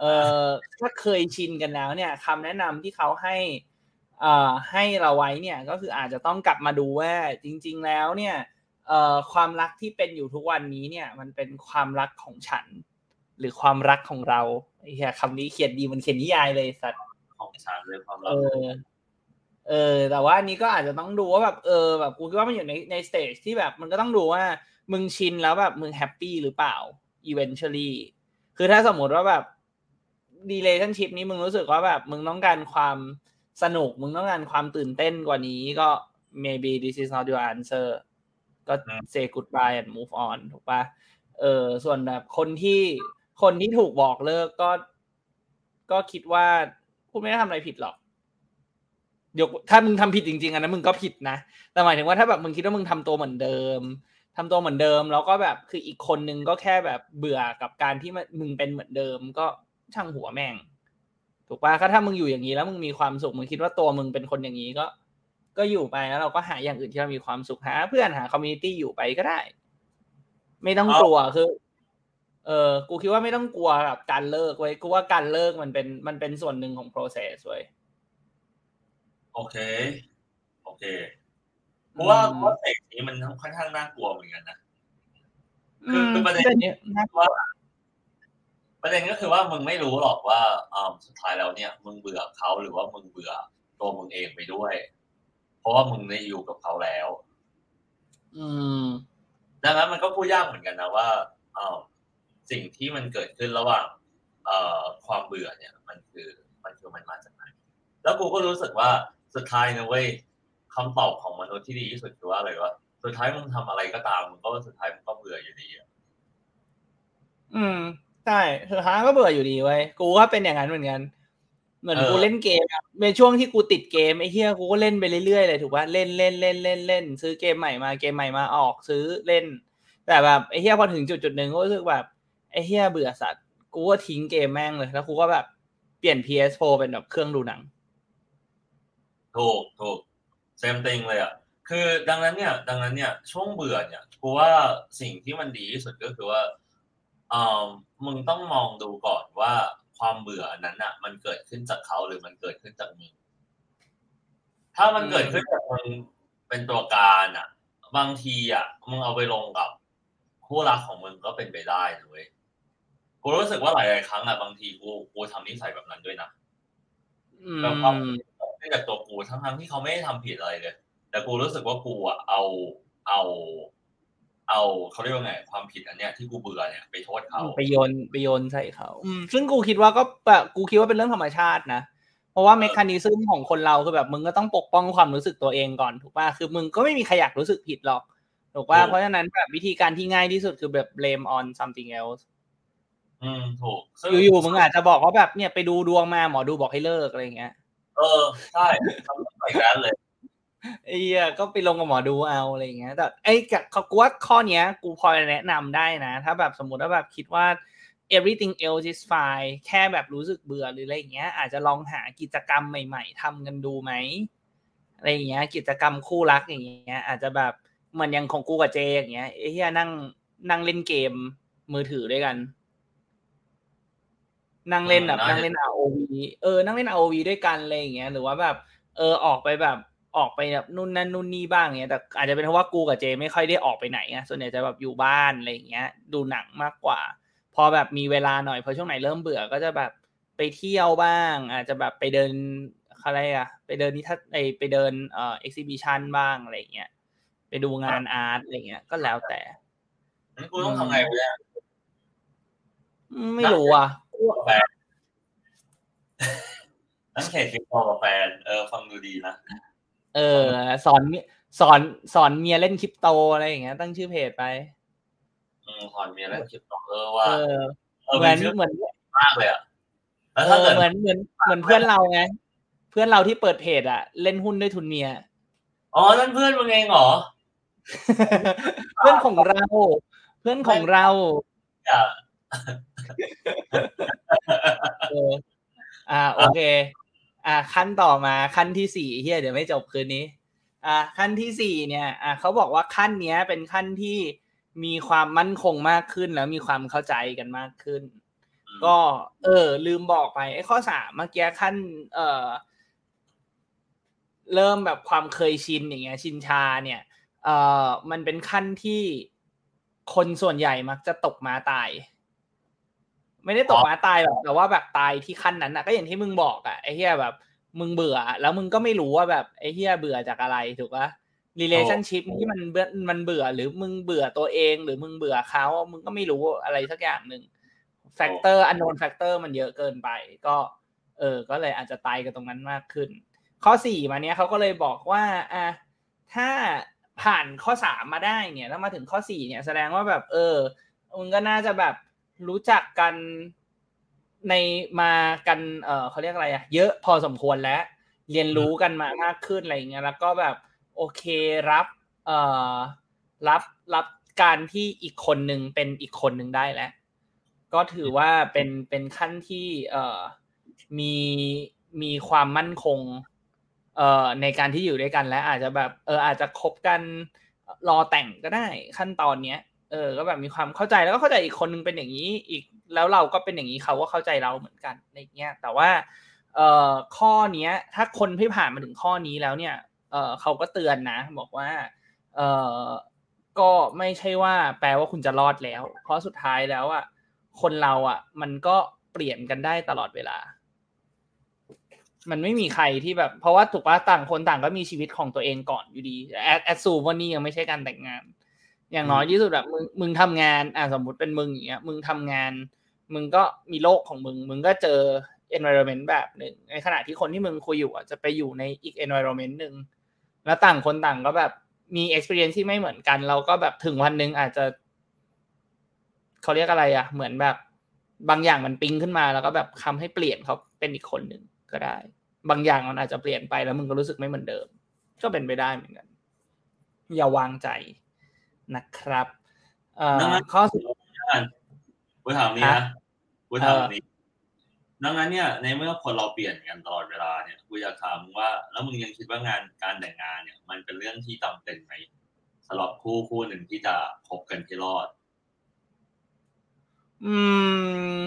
เอ่อถ้าเคยชินกันแล้วเนี่ยคำแนะนำที่เขาให้อ่าให้เราไว้เนี่ยก็คืออาจจะต้องกลับมาดูว่าจริง ๆ แล้วเนี่ยเอ่อความรักที่เป็นอยู่ทุกวันนี้เนี่ย มันเป็นความรักของฉัน หรือความรักของเราไอ้เหี้ยคำนี้เขียนดีมันเขียนนิยายเลยสัตว์
ของฉันเลยความรัก
เออแต่ว่านี้ก็อาจจะต้องดูว่าแบบเออแบบกูคิดว่ามันอยู่ในในสเตจที่แบบมันก็ต้องดูว่ามึงชินแล้วแบบมึงแฮปปี้หรือเปล่า eventually คือถ้าสมมติว่าแบบ relationship นี้มึงรู้สึกว่าแบบมึงต้องการความสนุก มึงต้องการความตื่นเต้นกว่านี้ก็ maybe this is not your answer ก็ say goodbye and move on ถูกปะเออส่วนแบบคนที่คนที่ถูกบอกเลิกก็ ก็คิดว่าคุณไม่ได้ทำอะไรผิดหรอก เดี๋ยวถ้ามึงทำผิดจริงๆอันนั้นมึงก็ผิดนะ แต่หมายถึงว่าถ้าแบบมึงคิดว่ามึงทำตัวเหมือนเดิมทำตัวเหมือนเดิม แล้วก็แบบคืออีกคนนึงก็แค่แบบเบื่อกับการที่มึงเป็นเหมือนเดิม ก็ช่างหัวแม่ง ถูกปะถ้ามึงอยู่อย่างนี้แล้วมึงมีความสุขมึงคิดว่าตัวมึงเป็นคนอย่างนี้ก็ ก็อยู่ไปแล้วเราก็หาอย่างอื่นที่เรามีความสุขหาเพื่อนหาคอมมูนิตี้อยู่ไปก็ได้ ไม่ต้องกลัวคือเออ กูคิดว่าไม่ต้องกลัวกับการเลิกไว้ กูว่าการเลิกมันเป็นมันเป็นส่วนหนึ่งของ process เว้ย
โอเค โอเค เพราะว่าเพราะเสกนี้มันค่อนข้างน่ากลัวเหมือนกันนะคือประเด็นนี้ว่าประเด็นก็คือว่ามึงไม่รู้หรอกว่าอ่าสุดท้ายแล้วเนี่ย มึงเบื่อเขาหรือว่ามึงเบื่อตัวมึงเองไปด้วยราะว่ามึงได้อยู่กับเขาแล้ว
อืม
ดังนั้นมันก็พูดยากเหมือนกันนะว่าเออสิ่งที่มันเกิดขึ้นระหว่างเอ่อความเบื่อเนี่ย มันคือมันคือมันมาจากไหนแล้วกูก็รู้สึกว่า สุดท้ายนะเว้ยคำตอบของมนุษย์ที่ดีที่สุดคือว่าอะไรวะสุดท้ายมึงทำอะไรก็ตามมึงก็สุดท้ายมึงก็เบื่ออยู่ดีอะ
อืมใช่สุดท้ายก็เบื่ออยู่ดีเว้ยกูก็เป็นอย่างนั้นเหมือนกัน เหมือนกูเล่นเกมอะในช่วงที่กูติดเกมไอ้เฮียกูก็เล่นไปเรื่อยๆเลยถูกป่ะเล่นเล่นเล่นเล่นเล่นซื้อเกมใหม่มาเกมใหม่มาออกซื้อเล่น แต่แบบไอ้เฮียพอถึงจุดจุดหนึ่งก็รู้สึกแบบไอ้เฮียเบื่อสัตว์กูก็ทิ้งเกมแม่งเลยแล้วกูก็แบบเปลี่ยน PS4 เป็นแบบเครื่องดูหนัง
ถูกถูกเซมติงเลยอะคือดังนั้นเนี่ย ดังนั้นเนี่ยช่วงเบื่อเนี่ยกูว่าสิ่งที่มันดีที่สุดก็คือว่าเอ่ามึงต้องมองดูก่อนว่าความเบื่อนั้นอะ มันเกิดขึ้นจากเขาหรือมันเกิดขึ้นจากมึงถ้ามันเกิดขึ้นจากมึงเป็นตัวการอะ บางทีอะมึงเอาไปลงกับคู่รักของมึงก็เป็นไปได้เว้ยกูรู้สึกว่าหลายๆครั้งอะบางทีกูกูทำนิสัยแบบนั้นด้วยนะแบบความ
ม
เนื่องจากตัวกูทั้งทั้งๆที่เขาไม่ได้ทำผิดอะไรเลย แต่กูรู้สึกว่ากูอะเอาเอาเอาเขาเรียกว่าไงความผิดอันเนี้ยที่กูเบื่อเนี่ยไปโทษเขา
ไปโยนไปโยนใส่เขาอืมซึ่งกูคิดว่าก็แบบกูคิดว่าเป็นเรื่องธรรมชาตินะเพราะว่าเมคานิซึมของคนเราคือแบบมึงก็ต้องปกป้องความรู้สึกตัวเองก่อนถูกป่ะคือมึงก็ไม่มีใครอยากรู้สึกผิดหรอกถูกป่ะเพราะฉะนั้นแบบวิธีการที่ง่ายที่สุดคือแบบ blame on something else
อืมถูกซึ่ง
อยู่ๆมึงอาจจะบอกว่าแบบเนี่ยไปดูดวงมาหมอดูบอกให้เลิกอะไรอย่างเงี้ย
เออใช่ทำแบบนั้นเลย
ไอ้เหี้ยก็ไปลงกับหมอดูเอาอะไรอย่างเงี้ย แต่ไอ้กับกูว่าข้อเนี้ย กูพอแนะนำได้นะ ถ้าแบบสมมติว่าแบบคิดว่า everything else is fine แค่แบบรู้สึกเบื่อหรืออะไรอย่างเงี้ย อาจจะลองหากิจกรรมใหม่ ๆทำกันดูไหมอะไรอย่างเงี้ย กิจกรรมคู่รักอย่างเงี้ย อาจจะแบบเหมือนอย่างของกูกับเจอย่างเงี้ยไอ้เหี้ยนั่งนั่งเล่นเกมมือถือด้วยกัน นั่งเล่นแบบนั่งเล่น ROV เออนั่งเล่น ROV ด้วยกันอะไรอย่างเงี้ยหรือว่าแบบเออออกไปแบบออกไปแบบนู่นนั่นนู่นนี่บ้างเงี้ยแต่อาจจะเป็นเพราะว่ากูกับเจไม่ค่อยได้ออกไปไหนไงส่วนใหญ่จะแบบอยู่บ้านอะไรอย่างเงี้ย ดูหนังมากกว่า พอแบบมีเวลาหน่อยพอช่วงไหนเริ่มเบื่อก็จะแบบไปเที่ยวบ้าง อาจจะแบบไปเดินอะไรอะไปเดินนิทรรศไปไปเดินเอ่อ exhibition บ้างอะไรอย่างเงี้ยไปดูงานอาร์ตอะไรเงี้ยก็แล้วแต่
งั้นกูต้องทำไงวะเนี่ย
อืมไม่รู้อะ
กับแฟนนั่งเขตคลิปพอกับแฟนเออฟังดูดีนะ
เออ สอนสอนสอนเมียเล่นคริปโตอะไรอย่างเงี้ยตั้งชื่อเพจไป
อืมพอนมีอะไรคลิปต่อเออว่า
เออ
เออ
เหมือน
ชื่
เหมือน
มากเลยอะแล้ว
เอ
ถ้า
อ
เกิด
เหมือนเหมือนเหมือนเพื่อนเราไงเพื่อนเราที่เปิดเพจอะเล่นหุ้นด้วยทุนเมีย
อ๋อนั่นเพื่อนมึงเองเหรอ
เพื่อนของเรา เพื่อนของเรา
อย่า
เอออ่าโอเค อ่า ขั้นต่อมาขั้นที่สี่เฮียเดี๋ยวไม่จบคืนนี้ อ่า ขั้นที่สี่เนี่ย อ่าเขาบอกว่าขั้นเนี้ย เป็นขั้นที่มีความมั่นคงมากขึ้นแล้วมีความเข้าใจกันมากขึ้น ก็ เออ ลืมบอกไปไอ้ข้อสามเมื่อกี้ขั้น เอ่อ เริ่มแบบความเคยชินอย่างเงี้ย ชินชาเนี่ย เอ่อ มันเป็นขั้นที่คนส่วนใหญ่มักจะตกมาตาย ไม่ได้ตกมาตายแบบแต่ว่าแบบตายที่ขั้นนั้นอะ ก็อย่างที่มึงบอกอะไอ้เหี้ยแบบ มึงเบื่อ แล้วมึงก็ไม่รู้ว่าแบบไอ้เหี้ยเบื่อจากอะไรถูกปะ relationship ที่มันเบื่อมันเบื่อหรือมึงเบื่อตัวเอง หรือมึงเบื่อเขามึงก็ไม่รู้อะไรสักอย่างหนึ่ง factor unknown factor มันเยอะเกินไป ก็ เออ ก็เลยอาจจะตายกันตรงนั้นมากขึ้น ข้อสี่มาเนี้ยเขาก็เลยบอกว่าอะถ้าผ่านข้อสามมาได้เนี่ย แล้วมาถึงข้อสี่เนี่ย แสดงว่าแบบ เออมึงก็น่าจะแบบ รู้จักกันในมากันเออเขาเรียกอะไรอะเยอะพอสมควรแล้ว เรียนรู้กันมามากขึ้นอะไรอย่างเงี้ยแล้วก็แบบโอเครับเอ่อรับรับการที่อีกคนหนึ่งเป็นอีกคนหนึ่งได้แล้ว ก็ถือว่าเป็นเป็นขั้นที่เอ่อมีมีความมั่นคงเอ่อในการที่อยู่ด้วยกันและอาจจะแบบเอออาจจะคบกันรอแต่งก็ได้ขั้นตอนเนี้ย เออ ก็แบบมีความเข้าใจแล้วก็เข้าใจอีกคนนึงเป็นอย่างนี้ อีกแล้วเราก็เป็นอย่างนี้เขาก็เข้าใจเราเหมือนกันในเงี้ย แต่ว่าเอ่อข้อเนี้ย ถ้าคนที่ผ่านมาถึงข้อนี้แล้วเนี่ย เออเขาก็เตือนนะ บอกว่า เออก็ไม่ใช่ว่า แปลว่าคุณจะรอดแล้ว เพราะสุดท้ายแล้วอะคนเราอะ มันก็เปลี่ยนกันได้ตลอดเวลา มันไม่มีใครที่แบบ เพราะว่าถูกว่าต่างคนต่างก็มีชีวิตของตัวเองก่อนอยู่ดีแอดแอดซูว่านี่ยังไม่ใช่การแต่งงาน อย่างน้อยที่สุดแบบมึงมึงทำงานอ่าสมมุติเป็นมึงอย่างเงี้ย มึงทำงาน มึงก็มีโลกของมึง มึงก็เจอ environment แบบหนึ่งในขณะที่คนที่มึงคุยอยู่อะจะไปอยู่ในอีก environment หนึ่งแล้วต่างคนต่างก็แบบมี experience ที่ไม่เหมือนกัน เราก็แบบถึงวันหนึ่งอาจจะเขาเรียกอะไรอะ เหมือนแบบบางอย่างมันปิ๊งขึ้นมาแล้วก็แบบทำให้เปลี่ยนเขาเป็นอีกคนหนึ่งก็ได้ บางอย่างมันอาจจะเปลี่ยนไปแล้วมึงก็รู้สึกไม่เหมือนเดิม ก็เป็นไปได้เหมือนกัน อย่าวางใจ นะครับเอ่อข้อสุด
กูถามนี้นะกูถามนี้ดังนั้นเนี่ยในเมื่อคนเราเปลี่ยนกันตลอดเวลาเนี่ยกูอยากถามมึงว่า แล้วมึงยังคิดว่างานการแต่งงานเนี่ย มันเป็นเรื่องที่จำเป็นไหมสำหรับคู่คู่หนึ่งที่จะคบกันที่รอด
อืม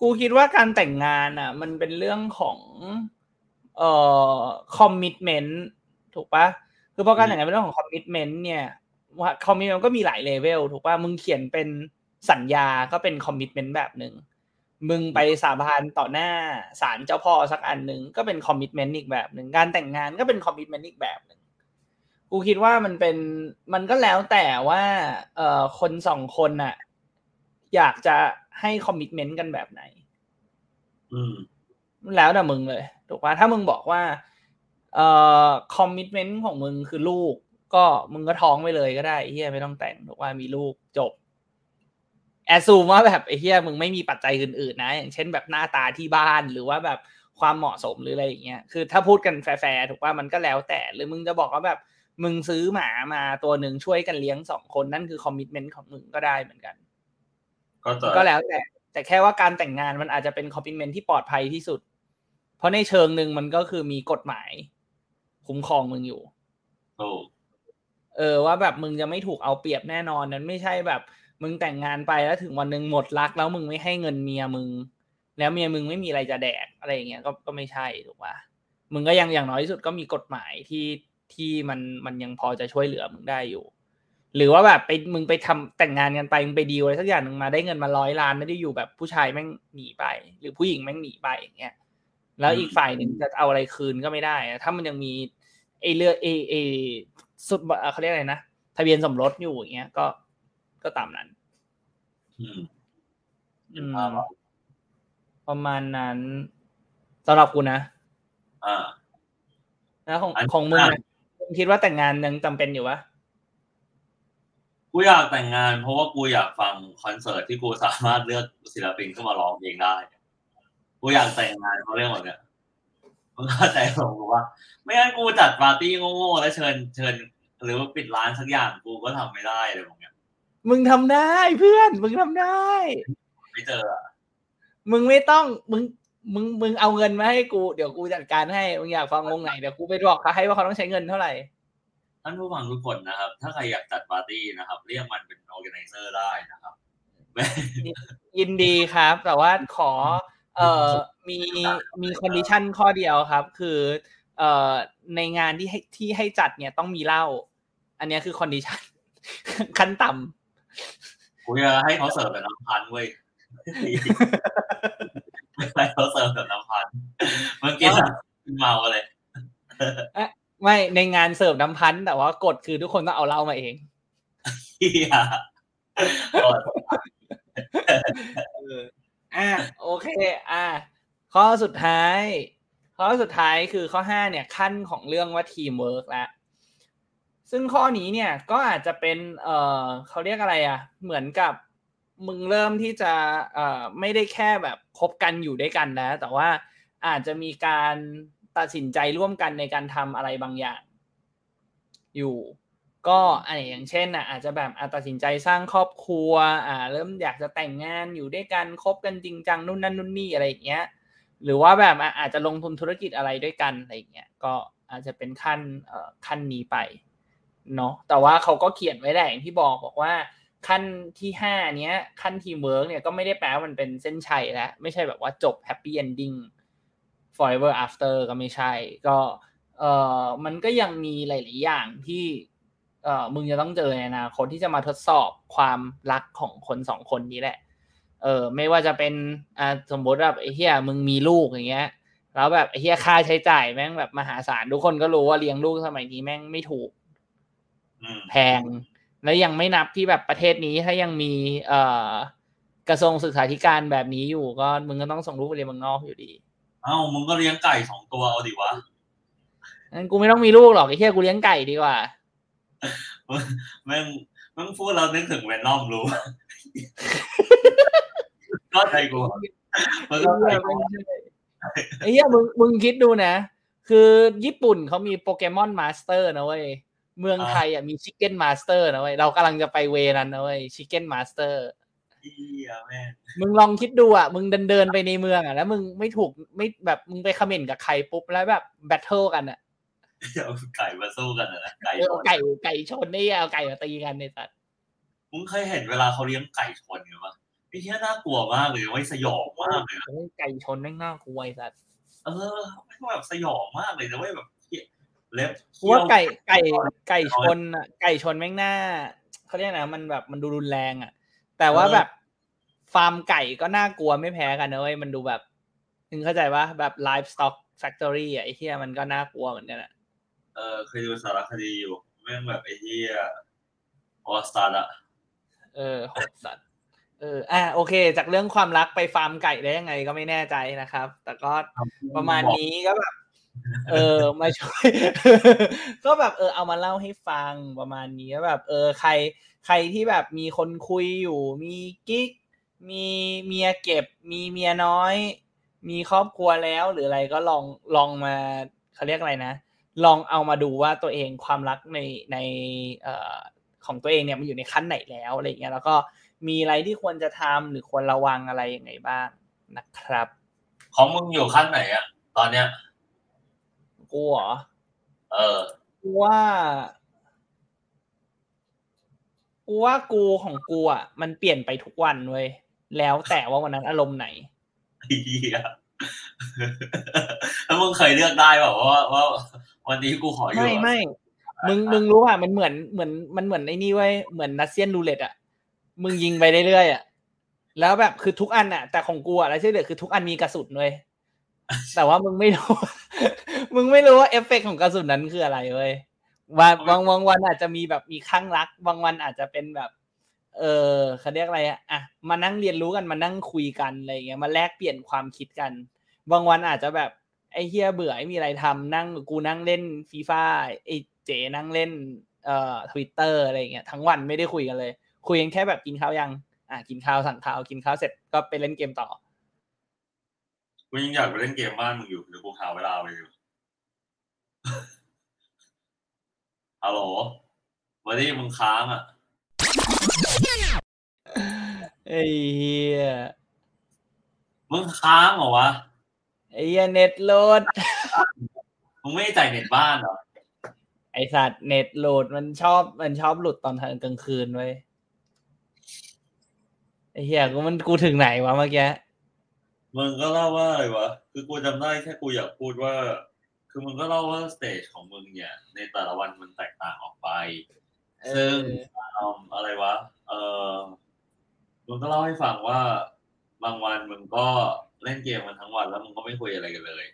กูคิดว่าการแต่งงานอะ มันเป็นเรื่องของเอ่อ commitment ถูกปะคือพอการแต่งงานเป็นเรื่องของ commitment เนี่ย ว่า commitment ก็มีหลาย level ถูกปะมึงเขียนเป็นสัญญาก็เป็น commitment แบบหนึ่งมึงไปสาบานต่อหน้าศาลเจ้าพ่อสักอันหนึ่งก็เป็น commitment อีกแบบหนึ่งการแต่งงานก็เป็น commitment อีกแบบหนึ่งกูคิดว่ามันเป็นมันก็แล้วแต่ว่า เอ่อคนสองคนน่ะ อยากจะให้ commitment กันแบบไหน
อืม
แล้วแต่มึงเลยถูกปะถ้ามึงบอกว่า เอ่อ commitment ของมึงคือลูก ก็มึงก็ท้องไปเลยก็ได้เหี้ยไม่ต้องแต่งถูกปะมีลูกจบ assume ว่าแบบไอ้เหี้ยมึงไม่มีปัจจัยอื่นๆนะ อย่างเช่นแบบหน้าตาที่บ้านหรือว่าแบบความเหมาะสมหรืออะไรอย่างเงี้ยคือถ้าพูดกันแฟร์ๆถูกปะมันก็แล้วแต่หรือมึงจะบอกว่าแบบมึงซื้อหมามาตัวหนึ่งช่วยกันเลี้ยงสองคนนั่นคือคอมมิชเมนต์ของมึงก็ได้เหมือนกัน
ก็จะ
ก็แล้วแต่ แต่แค่ว่าการแต่งงานมันอาจจะเป็นคอมมิชเมนต์ที่ปลอดภัยที่สุด เพราะในเชิงหนึ่งมันก็คือมีกฎหมาย คุ้มครองมึงอยู่
ถูก
เออว่าแบบมึงจะไม่ถูกเอาเปรียบแน่นอนนั้นไม่ใช่แบบ มึงแต่งงานไปแล้วถึงวันหนึ่งหมดรัก แล้วมึงไม่ให้เงินเมียมึง แล้วเมียมึงไม่มีอะไรจะแดกอะไรอย่างเงี้ยก็ก็ไม่ใช่ถูกปะมึงก็ยังอย่างน้อยที่สุดก็มีกฎหมายที่ที่มันมันยังพอจะช่วยเหลือมึงได้อยู่ หรือว่าแบบไปมึงไปทำแต่งงานกันไปมึงไปดีลอะไรสักอย่างหนึ่งมาได้เงินมาร้อยล้านไม่ได้อยู่แบบผู้ชายแม่งหนีไป หรือผู้หญิงแม่งหนีไปอย่างเงี้ยแล้วอีกฝ่ายหนึ่งจะเอาอะไรคืนก็ไม่ได้ถ้ามันยังมีไอเรือไอไอ สุดเขาเรียกอะไรนะทะเบียนสมรสอยู่อย่างเงี้ย ก็ก็ตามนั้น
อืม
อืม
ภาพออก
ประมาณนั้นสำหรับกูนะ
อ่า
แล้วของ
อัน
ของมึงอะมึงคิดว่าแต่งงานยังจำเป็นอยู่ปะ
กูอยากแต่งงาน เพราะว่ากูอยากฟังคอนเสิร์ตที่กูสามารถเลือกศิลปินเข้ามาร้องเองได้ กูอยากแต่งงานเพราะเรื่องแบบเนี้ยมึงเข้าใจผมกูว่า ไม่งั้นกูจัดปาร์ตี้โง่ๆแล้วเชิญเชิญ หรือว่าปิดร้านสักอย่างกูก็ทำไม่ได้เลยผมเนี้ย
มึงทำได้เพื่อน มึงทำได้
ไม่เจออะ
มึงไม่ต้องมึงมึงมึงเอาเงินมาให้กูเดี๋ยวกูจัดการให้มึงอยากฟังวงไหนเดี๋ยวกูไปบอกเขาให้ว่าเขาต้องใช้เงินเท่าไหร่
ท่านผู้ฟังทุกคนนะครับ ถ้าใครอยากจัดปาร์ตี้นะครับ เรียกมันเป็น o r g a n i เซอร์ได้นะครับ
ยินดีครับ แต่ว่าขอ เอ่อมีมี condition ข้อเดียวครับ คือ เอ่อในงานที่ให้ที่ให้จัดเนี่ยต้องมีเหล้า อันเนี้ยคือ condition ขั้นต่ำ
กูจะให้เขาเสิร์ฟแบบน้ำพันช์เว้ยให้เขาเสิร์ฟแบบน้ำพันช์เมื่อกี้อะเมาเลย
ไม่ในงานเสิร์ฟน้ำพันช์แต่ว่ากฎคือทุกคนต้องเอาเหล้ามาเอง
เฮีย
อ่าโอเค อ่า ข้อสุดท้าย ข้อสุดท้ายคือข้อห้าเนี่ยขั้นของเรื่องว่าทีมเวิร์กแล้ว ซึ่งข้อนี้เนี่ยก็อาจจะเป็นเออเขาเรียกอะไรอะ เหมือนกับมึงเริ่มที่จะเออไม่ได้แค่แบบคบกันอยู่ด้วยกันแล้วแต่ว่าอาจจะมีการตัดสินใจร่วมกันในการทำอะไรบางอย่าง อยู่ก็อะไรอย่างเช่นอะอาจจะแบบอะตัดสินใจสร้างครอบครัวอ่าเริ่มอยากจะแต่งงานอยู่ด้วยกันคบกันจริงจังนู่นนั่นนู่นนี่อะไรอย่างเงี้ยหรือว่าแบบอะอาจจะลงทุนธุรกิจอะไรด้วยกันอะไรอย่างเงี้ยก็อาจจะเป็นขั้นเอ่อขั้นนี้ไป เนาะแต่ว่าเขาก็เขียนไว้แหละอย่างที่บอกบอกว่าขั้นที่ห้าเนี้ยขั้นทีมเวิร์กเนี่ยก็ไม่ได้แปลว่ามันเป็นเส้นชัยแล้ว ไม่ใช่แบบว่าจบ happy ending forever after ก็ไม่ใช่ ก็เอ่อมันก็ยังมีหลาย ๆ อย่างที่เอ่อมึงจะต้องเจอในอนาคตที่จะมาทดสอบความรักของคนสองคนนี้แหละ เออไม่ว่าจะเป็นอ่าสมมติแบบไอ้เฮียมึงมีลูกอย่างเงี้ย แล้วแบบไอ้เฮียค่าใช้จ่ายแม่งแบบมหาศาลทุกคนก็รู้ว่าเลี้ยงลูกสมัยนี้แม่งไม่ถูก แพง แล้วยังไม่นับที่แบบประเทศนี้ถ้ายังมี เอ่อกระทรวงศึกษาธิการแบบนี้อยู่ก็มึงก็ต้องส่งลูกไปเรียนเมืองนอกอยู่ดี
เอ้ามึงก็เลี้ยงไก่สองตัวเอาดิวะ
งั้นกูไม่ต้องมีลูกหรอกไอ้เฮียกูเลี้ยงไก่ดีกว่า
แม่งแม่งพูดเรานึกถึงแวนนอมรู้ก็ใจกูมันก็ใจกู
ไอ้เหี้ยมึงมึงคิดดูนะ คือญี่ปุ่นเขามี Pokémon master นะเว้ย เมืองไทยอะมี chicken master นะเว้ยเรากำลังจะไป way นั้นนะเว้ย chicken masterเหี้
ยแม่ง
มึงลองคิดดูอะ มึงเดินเดินๆไปในเมืองอะแล้วมึงไม่ถูกไม่แบบมึงไปคอมเมนต์กับใครปุ๊บแล้วแบบ battle กันอะ
เอาไก่มาสู้กันอะนะไก่
เออ
ช
เอา
น
ไก่ไก่ชนนี่เอาไก่มาตีกันในสัตว์
มึงเคยเห็นเวลาเขาเลี้ยงไก่ชนกันปะไอ้เหี้ยน่ากลัวมากเลยไว้ยสยองมากเลยอะ
โอ้ยไก่ชนแม่งน่ากลัวไอ้สัตว์
เออไม่งแบบสยองมากเลยนะเว้ยแบบ เหี้ยเล็บ
กูว่าไก่ไก่ไก่ชนอะไก่ชนแม่งน่าเขาเรียกนะมันแบบมันดูรุนแรงอะ แต่ว่าแบบฟาร์มไก่ก็น่ากลัวไม่แพ้กันนะเว้ยมันดูแบบถึงเข้าใจว่าแบบ livestock factory อะไอ้เหี้ยมันก็น่ากลัวเหมือนกันอะ
เออเคยดูสารคดีอยู่แม่งแบบไอ้เหี้ยออสตาร์อะ
เออโหดสัตว์เอออะโอเค จากเรื่องความรักไปฟาร์มไก่ได้ยังไงก็ไม่แน่ใจนะครับ แต่ก็ประมาณนี้ก็แบบ เออมาช่วย ก็แบบเออเอามาเล่าให้ฟังประมาณนี้ก็แบบเออใครใครที่แบบมีคนคุยอยู่ มีกิ๊ก มีเมียเก็บ มีเมียน้อย มีครอบครัวแล้วหรืออะไรก็ลองลองมาเขาเรียกอะไรนะ ลองเอามาดูว่าตัวเองความรักในในเอ่อของตัวเองเนี่ยมันอยู่ในขั้นไหนแล้วอะไรอย่างเงี้ยแล้วก็มีอะไรที่ควรจะทำหรือควรระวังอะไรยังไงบ้างนะครับ
ของมึงอยู่ขั้นไหนอะตอนเนี้ย
กูเหรอ
เออ
กูว่า กูว่ากูของกูอะ มันเปลี่ยนไปทุกวันเว้ย แล้วแต่ว่าวันนั้นอารมณ์ไหน
ไอ้เหี้ยแล้วมึงเคยเลือกได้เปล่าว่าว่าวันนี้กูขออยู่
ไม่ไม่มึงมึงรู้อะมันเหมือนเหมือนมันเหมือนไอ้นี่เว้ยเหมือน Russian roulette อะมึงยิงไปเรื่อยๆอะแล้วแบบคือทุกอันอะ แต่ของกูอะแล้วที่เหลือคือทุกอันมีกระสุนเว้ย แต่ว่ามึงไม่รู้ มึงไม่รู้ว่าเอฟเฟกต์ของกระสุนนั้นคืออะไรเว้ยวันบางบางวันอาจจะมีแบบมีคลั่งรัก บางวันอาจจะเป็นแบบ เออเขาเรียกอะไรอะอะมานั่งเรียนรู้กันมานั่งคุยกันอะไรอย่างเงี้ยมาแลกเปลี่ยนความคิดกัน บางวันอาจจะแบบไอ้เฮียเบื่อไม่มีอะไรทำนั่งกูนั่งเล่นฟีฟ่าไอ้เจ๋นั่งเล่นเอ่อทวิตเตอร์อะไรอย่างเงี้ยทั้งวันไม่ได้คุยกันเลย คุยกันแค่แบบกินข้าวยัง อะกินข้าวสั่งข้าวกินข้าวเสร็จก็ไปเล่นเกมต่อ
กูยังอยากไปเล่นเกมบ้านมึงอยู่เดี๋ยวกูหาเวลาไปอยู่ฮัลโหลวันนี้มึงค้างอะ
ไอ้เฮีย
มึงค้างเหรอวะ
ไอ้เฮียเน็ตโหลด
มึงไม่ได้จ่ายเน็ตบ้านเหรอ
ไอสัตว์เน็ตโหลดมันชอบมันชอบหลุดตอนกลางคืนเว้ยไอ้เหี้ยกูมันกูถึงไหนวะเมื่อกี้
มึงก็เล่าว่าอะไรวะ คือกูจำได้แค่กูอยากพูดว่า คือมึงก็เล่าว่าสเตจของมึงเนี่ย ในแต่ละวันมันแตกต่างออกไป
เอ
ซึ่ง
อ
อืมอะไรวะ เออมึงก็เล่าให้ฟังว่า บางวันมึงก็เล่นเกมมันทั้งวันแล้วมึงก็ไม่คุยอะไรกันเลย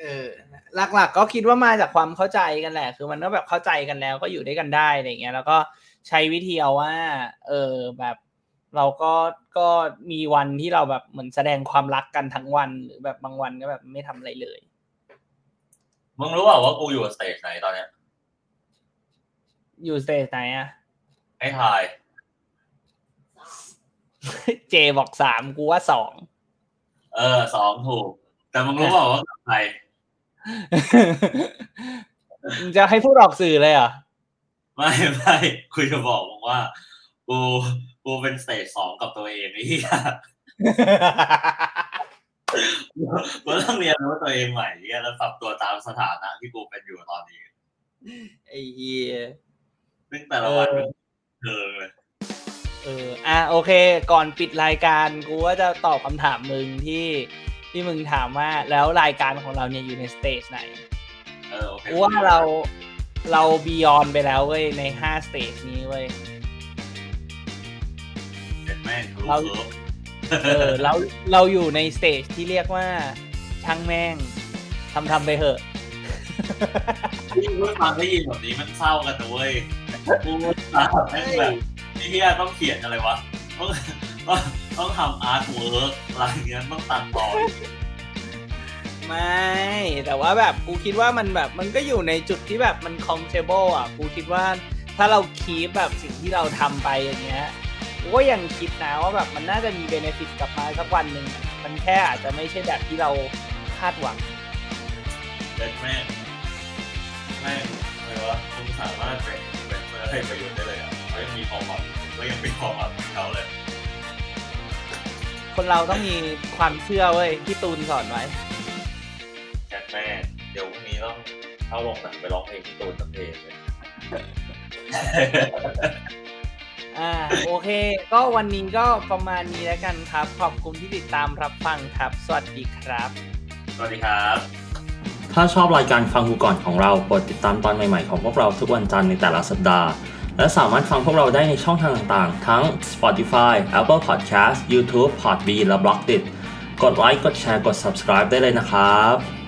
เออ หลักๆ ก็คิดว่ามาจากความเข้าใจกันแหละ คือมันก็แบบเข้าใจกันแล้ว ก็อยู่ด้วยกันได้อะไรเงี้ย แล้วก็ใช้วิธีเอาว่า เออแบบ เราก็ก็มีวันที่เราแบบเหมือนแสดงความรักกันทั้งวัน หรือแบบบางวันก็แบบไม่ทำอะไรเลย
มึงรู้เปล่าว่ากูอยู่ stage ไหนตอนเนี้ย
อยู่ stage ไหนอะ
ให้ทาย
เจบอกสามกูว่าสอง
เออสองถูก แต่มึงรู้เปล่าว่ากับใคร
มึงจะให้พูดออกสื่อเลยเหรอ
ไม่ไม่คุยจะบอกมึงว่ากู กูเป็น stage สองกับตัวเองไอ้เหี้ยกูต้องเรียนรู้ตัวเองใหม่เหี้ยแล้วปรับตัวตามสถานะที่กูเป็นอยู่ตอนนี้
ไอ้เหี้ย
ซึ่งแต่ละวัน
เออ
มันเออเลย
เออ อะ โอเค ก่อนปิดรายการกูว่าจะตอบคำถามมึงที่ที่มึงถามว่าแล้วรายการของเราเนี่ยอยู่ใน stage ไหน
เออ โอเค
กูว่าเราเรา beyond ไปแล้วเว้ยในห้า stage นี้เว้ย
เป็น แม่งรู้
เรา
curve
เออเราเราอยู่ใน stage ที่เรียกว่าช่างแม่งทำทำไปเถอะ
ที่กูฟังได้ยินแบบนี้มันเศร้ากันนะเว้ยกูตามแม่งแบบไอ้เหี้ยต้องเขียนอะไรวะต้องต้องต้องทำ artwork อะไรเงี้ยต้องตัดต่อ
ไม่ แต่ว่าแบบกูคิดว่ามันแบบมันก็อยู่ในจุดที่แบบมัน comfortable อะ กูคิดว่าถ้าเราคีปแบบสิ่งที่เราทำไปอย่างเงี้ย ก็ยังคิดนะว่าแบบมันน่าจะมีเบนฟิตกลับมาสักวันหนึ่งมันแค่อาจจะไม่ใช่แบบที่เราคาดหวัง
เด็ดแม่งแม่งอะไรวะคุณสามารถเป็นเป็นเพื่อให้ประโยชน์ได้เลยอะเขายังมีความหวังก็ยังมีความหวังของเขาเลย
คนเราต้องมีความเชื่อเว้ยที่ตูนสอนไว้
แคทแม่งเดี๋ยวพรุ่งนี้ต้องเข้าโรงหนังไปร้องเพลงที่ตูนสักเพลงเลย
อ่าโอเค ก็วันนี้ก็ประมาณนี้แล้วกันครับ ขอบคุณที่ติดตามรับฟังครับ สวัสดีครับ
สวัสดีครับ
ถ้าชอบรายการฟังกูก่อนของเรากดติดตามตอนใหม่ๆของพวกเราทุกวันจันทร์ในแต่ละสัปดาห์ และสามารถฟังพวกเราได้ในช่องทางต่างๆ ทั้ง Spotify, Apple Podcast, YouTube, Podbean และ b l o g d i t กดไลค์กดแชร์กด subscribe ได้เลยนะครับ